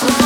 Russian.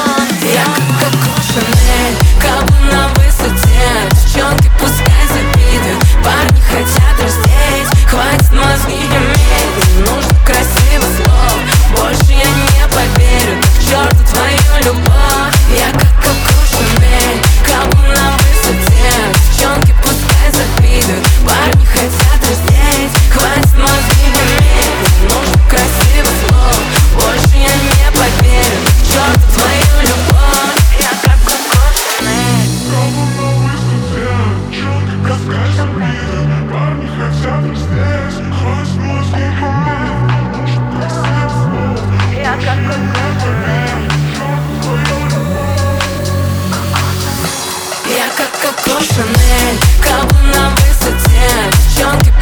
Шанель, как кабы на высоте, щенки